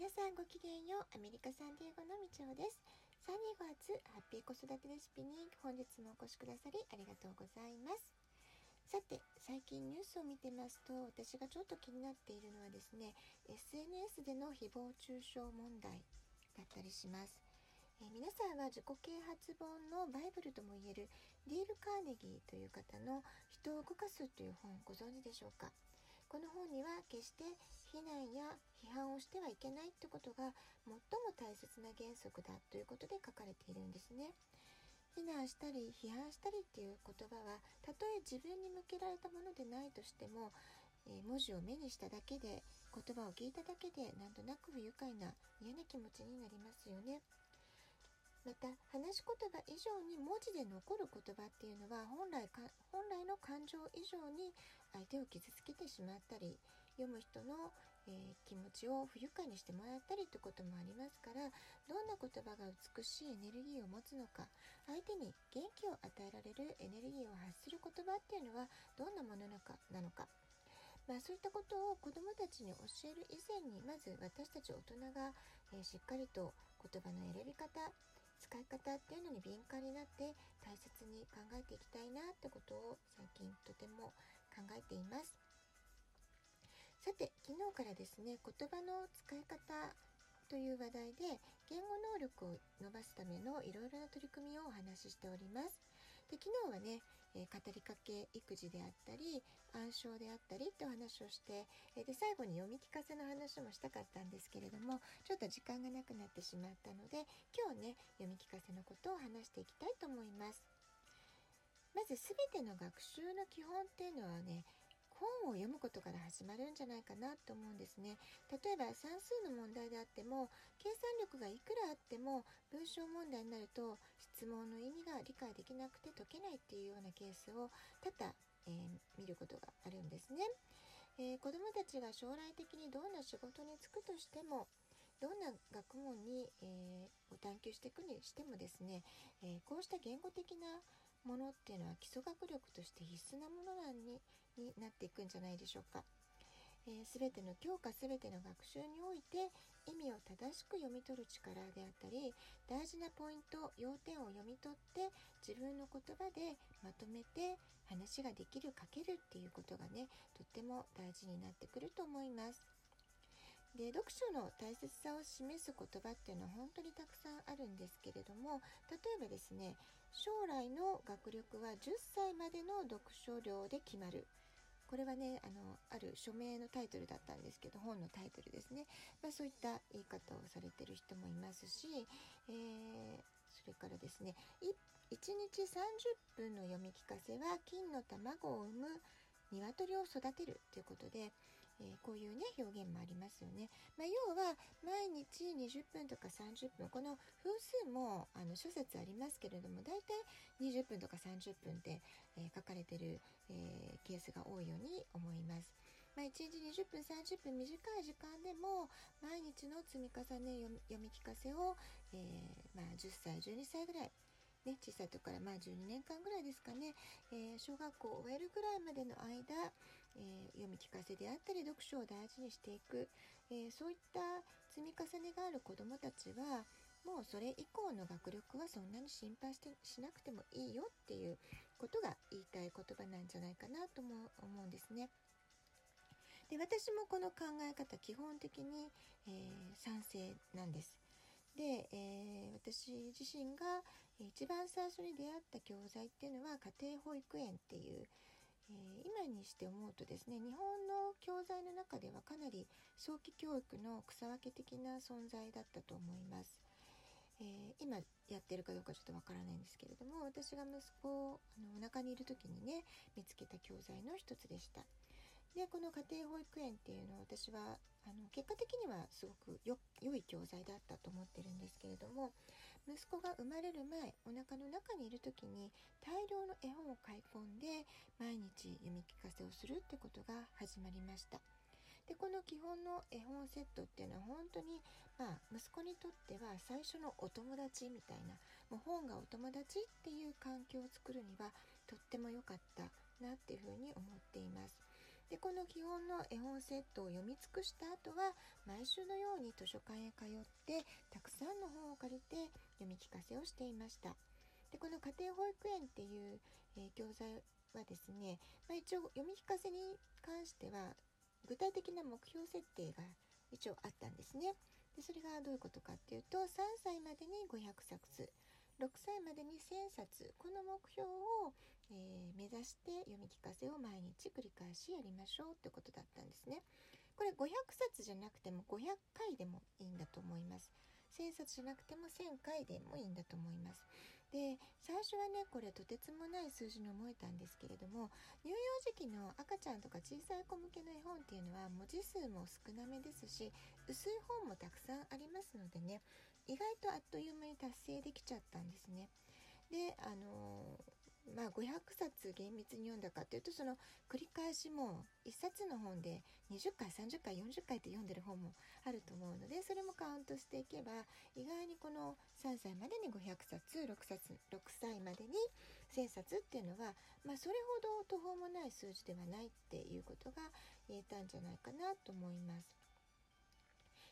皆さんごきげんようアメリカサンディエゴのみちおです。3 2月ハッピー子育てレシピに本日もお越しくださりありがとうございます。さて最近ニュースを見てますと私がちょっと気になっているのはですね SNS での誹謗中傷問題だったりします。え、皆さんは自己啓発本のバイブルともいえるディール・カーネギーという方の「人を動かす」という本ご存知でしょうか？この本には決して非難や批判をしてはいけないってことが最も大切な原則だということで書かれているんですね。非難したり批判したりっていう言葉はたとえ自分に向けられたものでないとしても、え、文字を目にしただけで言葉を聞いただけでなんとなく不愉快な嫌な気持ちになりますよね。また話し言葉以上に文字で残る言葉っていうのは本来か本来の感情以上に相手を傷つけてしまったり読む人の、えー、気持ちを不愉快にしてもらったりってこともありますからどんな言葉が美しいエネルギーを持つのか相手に元気を与えられるエネルギーを発する言葉っていうのはどんなものなのかなのか。まあ、そういったことを子どもたちに教える以前にまず私たち大人が、えー、しっかりと言葉の選び方使い方っていうのに敏感になって大切に考えていきたいなってことを最近とても考えています。さて昨日からですね言葉の使い方という話題で言語能力を伸ばすためのいろいろな取り組みをお話ししております。で昨日はね、えー、語りかけ育児であったり暗唱であったりってお話をして、えー、で最後に読み聞かせの話もしたかったんですけれどもちょっと時間がなくなってしまったので今日ね読み聞かせのことを話していきたいと思います。まず全ての学習の基本っていうのはね本を読むことから始まるんじゃないかなと思うんですね。例えば算数の問題であっても計算力がいくらあっても文章問題になると質問の意味が理解できなくて解けないっていうようなケースを多々、えー、見ることがあるんですね。えー、子どもたちが将来的にどんな仕事に就くとしてもどんな学問に、えー、を探求していくにしてもですね、えー、こうした言語的なものっていうのは基礎学力として必須なものなんにになっていくんじゃないでしょうか。えー、全ての教科全ての学習において意味を正しく読み取る力であったり大事なポイント要点を読み取って自分の言葉でまとめて話ができる書けるっていうことがねとっても大事になってくると思います。で読書の大切さを示す言葉っていうのは本当にたくさんあるんですけれども例えばですね将来の学力は10歳までの読書量で決まるこれはねあのある署名のタイトルだったんですけど本のタイトルですね、まあ、そういった言い方をされてる人もいますし、えー、それからですね1日30分の読み聞かせは金の卵を産む鶏を育てるということで、えー、こういうね表現もありますよね。まあ、要は毎日20分とか30分この分数もあの諸説ありますけれども大体20分とか30分って、えー、書かれてる、えー、ケースが多いように思います。まあ、1日20分30分短い時間でも毎日の積み重ね読み聞かせを、えまあ、10歳12歳ぐらいね、小さい時からまあ12年間ぐらいですかね、えー、小学校を終えるぐらいまでの間、えー、読み聞かせであったり読書を大事にしていく、えー、そういった積み重ねがある子どもたちはもうそれ以降の学力はそんなに心配してしなくてもいいよっていうことが言いたい言葉なんじゃないかなとも思うんですね。で私もこの考え方基本的に、え賛成なんです。で、えー、私自身が一番最初に出会った教材っていうのは家庭保育園っていう、えー、今にして思うとですね日本の教材の中ではかなり早期教育の草分け的な存在だったと思います。えー、今やってるかどうかちょっとわからないんですけれども私が息子をあのお腹にいる時にね見つけた教材の一つでした。でこの家庭保育園っていうのは私はあの結果的にはすごく良い教材だったと思ってるんですけれども息子が生まれる前お腹の中にいる時に大量の絵本を買い込んで毎日読み聞かせをするってことが始まりました。でこの基本の絵本セットっていうのは本当にまあ息子にとっては最初のお友達みたいなもう本がお友達っていう環境を作るにはとっても良かったなっていうふうに思っています。でこの基本の絵本セットを読み尽くした後は毎週のように図書館へ通ってたくさんの本を借りて読み聞かせをしていました。でこの家庭保育園っていう、えー、教材はですね、まあ、一応読み聞かせに関しては具体的な目標設定が一応あったんですね。でそれがどういうことかっていうと3歳までに500冊。6歳までに1000冊この目標を、えー、目指して読み聞かせを毎日繰り返しやりましょうってことだったんですね。これ500冊じゃなくても500回でもいいんだと思います。1000冊じゃなくても1000回でもいいんだと思います。で最初はねこれとてつもない数字に思えたんですけれども乳幼児期の赤ちゃんとか小さい子向けの絵本っていうのは文字数も少なめですし薄い本もたくさんありますのでね意外とあっという間に達成できちゃったんですね。であのー、まあ500冊厳密に読んだかというとその繰り返しも1冊の本で20回30回40回って読んでる本もあると思うのでそれもカウントしていけば意外にこの3歳までに500冊6冊6歳までに1000冊っていうのは、まあ、それほど途方もない数字ではないっていうことが言えたんじゃないかなと思います。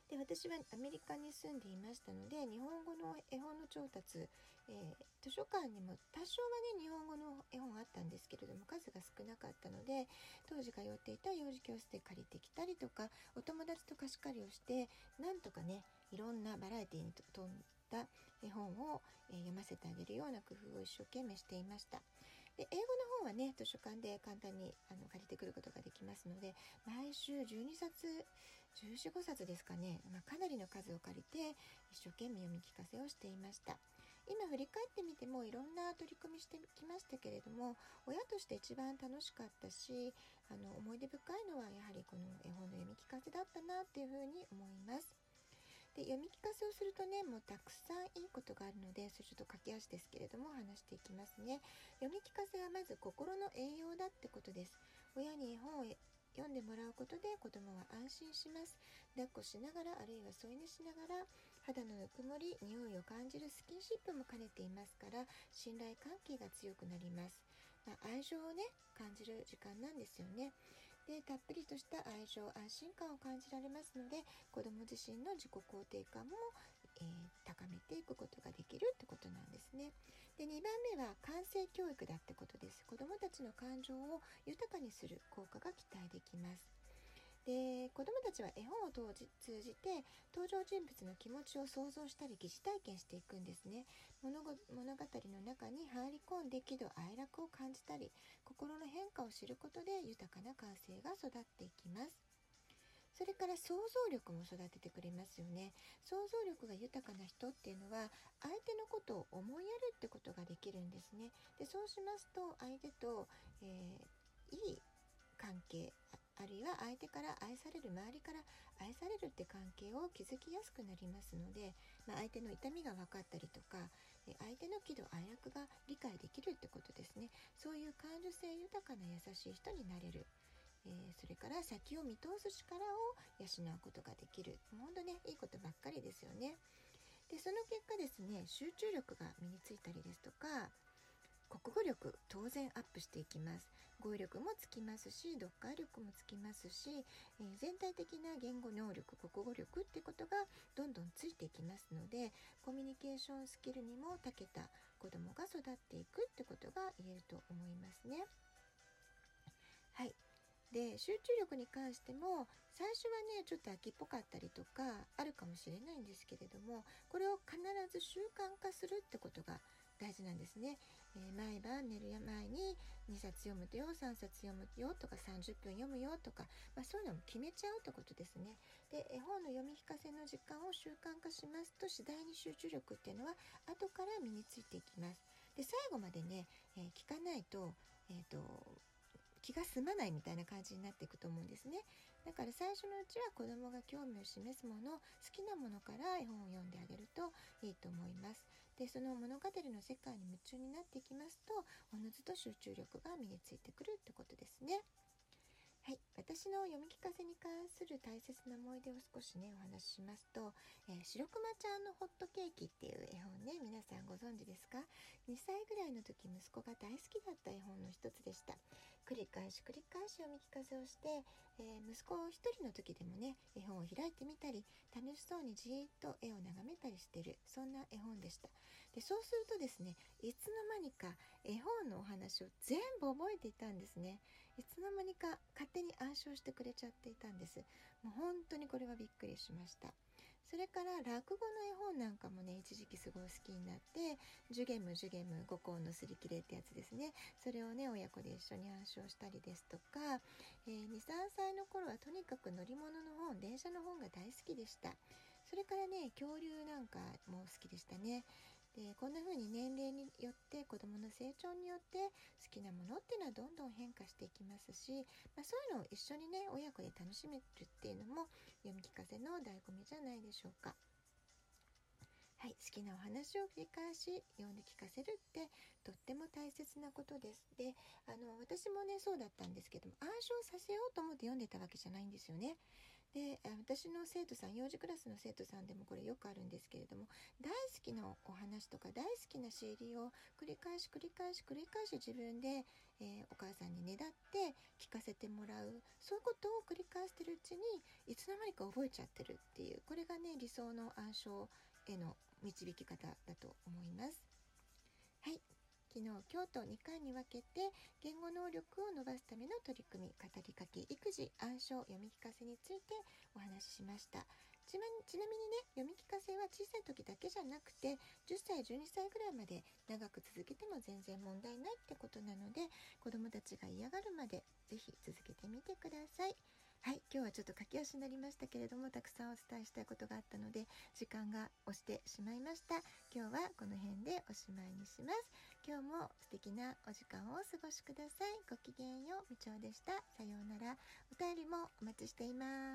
で私はアメリカに住んでいましたので日本語の絵本の調達、えー、図書館にも多少はね日本語の絵本あったんですけれども数が少なかったので当時通っていた幼児教室で借りてきたりとかお友達と貸し借りをしてなんとかねいろんなバラエティーに富んだ絵本を、え、読ませてあげるような工夫を一生懸命していました。で英語の本はね図書館で簡単にあの借りてくることができますので毎週12冊1415冊ですかね、まあ、かなりの数を借りて一生懸命読み聞かせをしていました。今振り返ってみてもいろんな取り組みしてきましたけれども親として一番楽しかったしあの思い出深いのはやはりこの絵本の読み聞かせだったなっていうふうに思います。で読み聞かせをするとねもうたくさんいいことがあるのでそれちょっと駆け足ですけれども話していきますね。読み聞かせはまず心の栄養だってことです。親に絵本を読んでもらうことで子供は安心します。抱っこしながらあるいは添い寝しながら肌のぬくもり匂いを感じるスキンシップも兼ねていますから信頼関係が強くなります、まあ、愛情をね感じる時間なんですよね。でたっぷりとした愛情安心感を感じられますので子ども自身の自己肯定感も、えー、高めていくことができるってことなんですね。で2番目は感性教育だってことです。子どもたちの感情を豊かにする効果が期待できます。で子どもたちは絵本を通じて登場人物の気持ちを想像したり疑似体験していくんですね物語の中に入り込んで喜怒哀楽を感じたり心の変化を知ることで豊かな感性が育っていきますそれから想像力も育ててくれますよね。想像力が豊かな人っていうのは相手のことを思いやるってことができるんですね。でそうしますと相手と、えー、いい関係あるいは相手から愛される周りから愛されるって関係を築きやすくなりますので、まあ、相手の痛みが分かったりとか相手の喜怒哀楽が理解できるってことですね。そういう感受性豊かな優しい人になれる。えー、それから先を見通す力を養うことができる。本当ねいいことばっかりですよね。でその結果ですね集中力が身についたりですとか国語力当然アップしていきます。語彙力もつきますし読解力もつきますし、えー、全体的な言語能力国語力ってことがどんどんついていきますのでコミュニケーションスキルにも長けた子どもが育っていくってことが言えると思いますね。で集中力に関しても最初はねちょっと秋っぽかったりとかあるかもしれないんですけれどもこれを必ず習慣化するってことが大事なんですね、えー、毎晩寝る前に2冊読むとよ3冊読むよとか30分読むよとか、まあ、そういうのも決めちゃうってことですね。で絵本の読み聞かせの時間を習慣化しますと次第に集中力っていうのは後から身についていきます。で最後までね、えー、聞かないと,、えーと気が済まないみたいな感じになっていくと思うんですね。だから最初のうちは子供が興味を示すもの好きなものから絵本を読んであげるといいと思います。でその物語の世界に夢中になっていきますとおのずと集中力が身についてくるってことですね。はい、私の読み聞かせに関する大切な思い出を少しねお話ししますと「えー、白熊ちゃんのホットケーキ」っていう絵本ね皆さんご存知ですか？2歳ぐらいの時息子が大好きだった絵本の一つでした。繰り返し繰り返し読み聞かせをして、えー、息子一人の時でもね絵本を開いてみたり楽しそうにじーっと絵を眺めたりしてるそんな絵本でした。でそうするとですねいつの間にか絵本のお話を全部覚えていたんですね。いつの間にか勝手に暗唱してくれちゃっていたんです。もう本当にこれはびっくりしました。それから落語の絵本なんかもね一時期すごい好きになって「ジュゲムジュゲム五行のすり切れ」ってやつですね。それをね親子で一緒に暗唱したりですとか、えー、23歳の頃はとにかく乗り物の本電車の本が大好きでした。それからね恐竜なんかも好きでしたね。でこんな風に年齢によって子どもの成長によって好きなものっていうのはどんどん変化していきますし、まあ、そういうのを一緒にね親子で楽しめるっていうのも読み聞かせの醍醐味じゃないでしょうか。はい、好きなお話を繰り返し読んで聞かせるってとっなことです。で、あの私もねそうだったんですけども暗唱させようと思って読んでたわけじゃないんですよね。で私の生徒さん幼児クラスの生徒さんでもこれよくあるんですけれども大好きなお話とか大好きな CD を繰り返し繰り返し繰り返し自分で、えー、お母さんにねだって聞かせてもらうそういうことを繰り返してるうちにいつの間にか覚えちゃってるっていうこれがね理想の暗唱への導き方だと思います。はい昨日今日と2回に分けて言語能力を伸ばすための取り組み語りかけ育児暗唱読み聞かせについてお話ししましたちなちなみにね読み聞かせは小さい時だけじゃなくて10歳12歳ぐらいまで長く続けても全然問題ないってことなので子どもたちが嫌がるまで是非続けてみてください。はい、今日はちょっと駆け足になりましたけれどもたくさんお伝えしたいことがあったので時間が押してしまいました。今日はこの辺でおしまいにします。今日も素敵なお時間をお過ごしください。ごきげんようみちょうでした。さようなら。お便りもお待ちしています。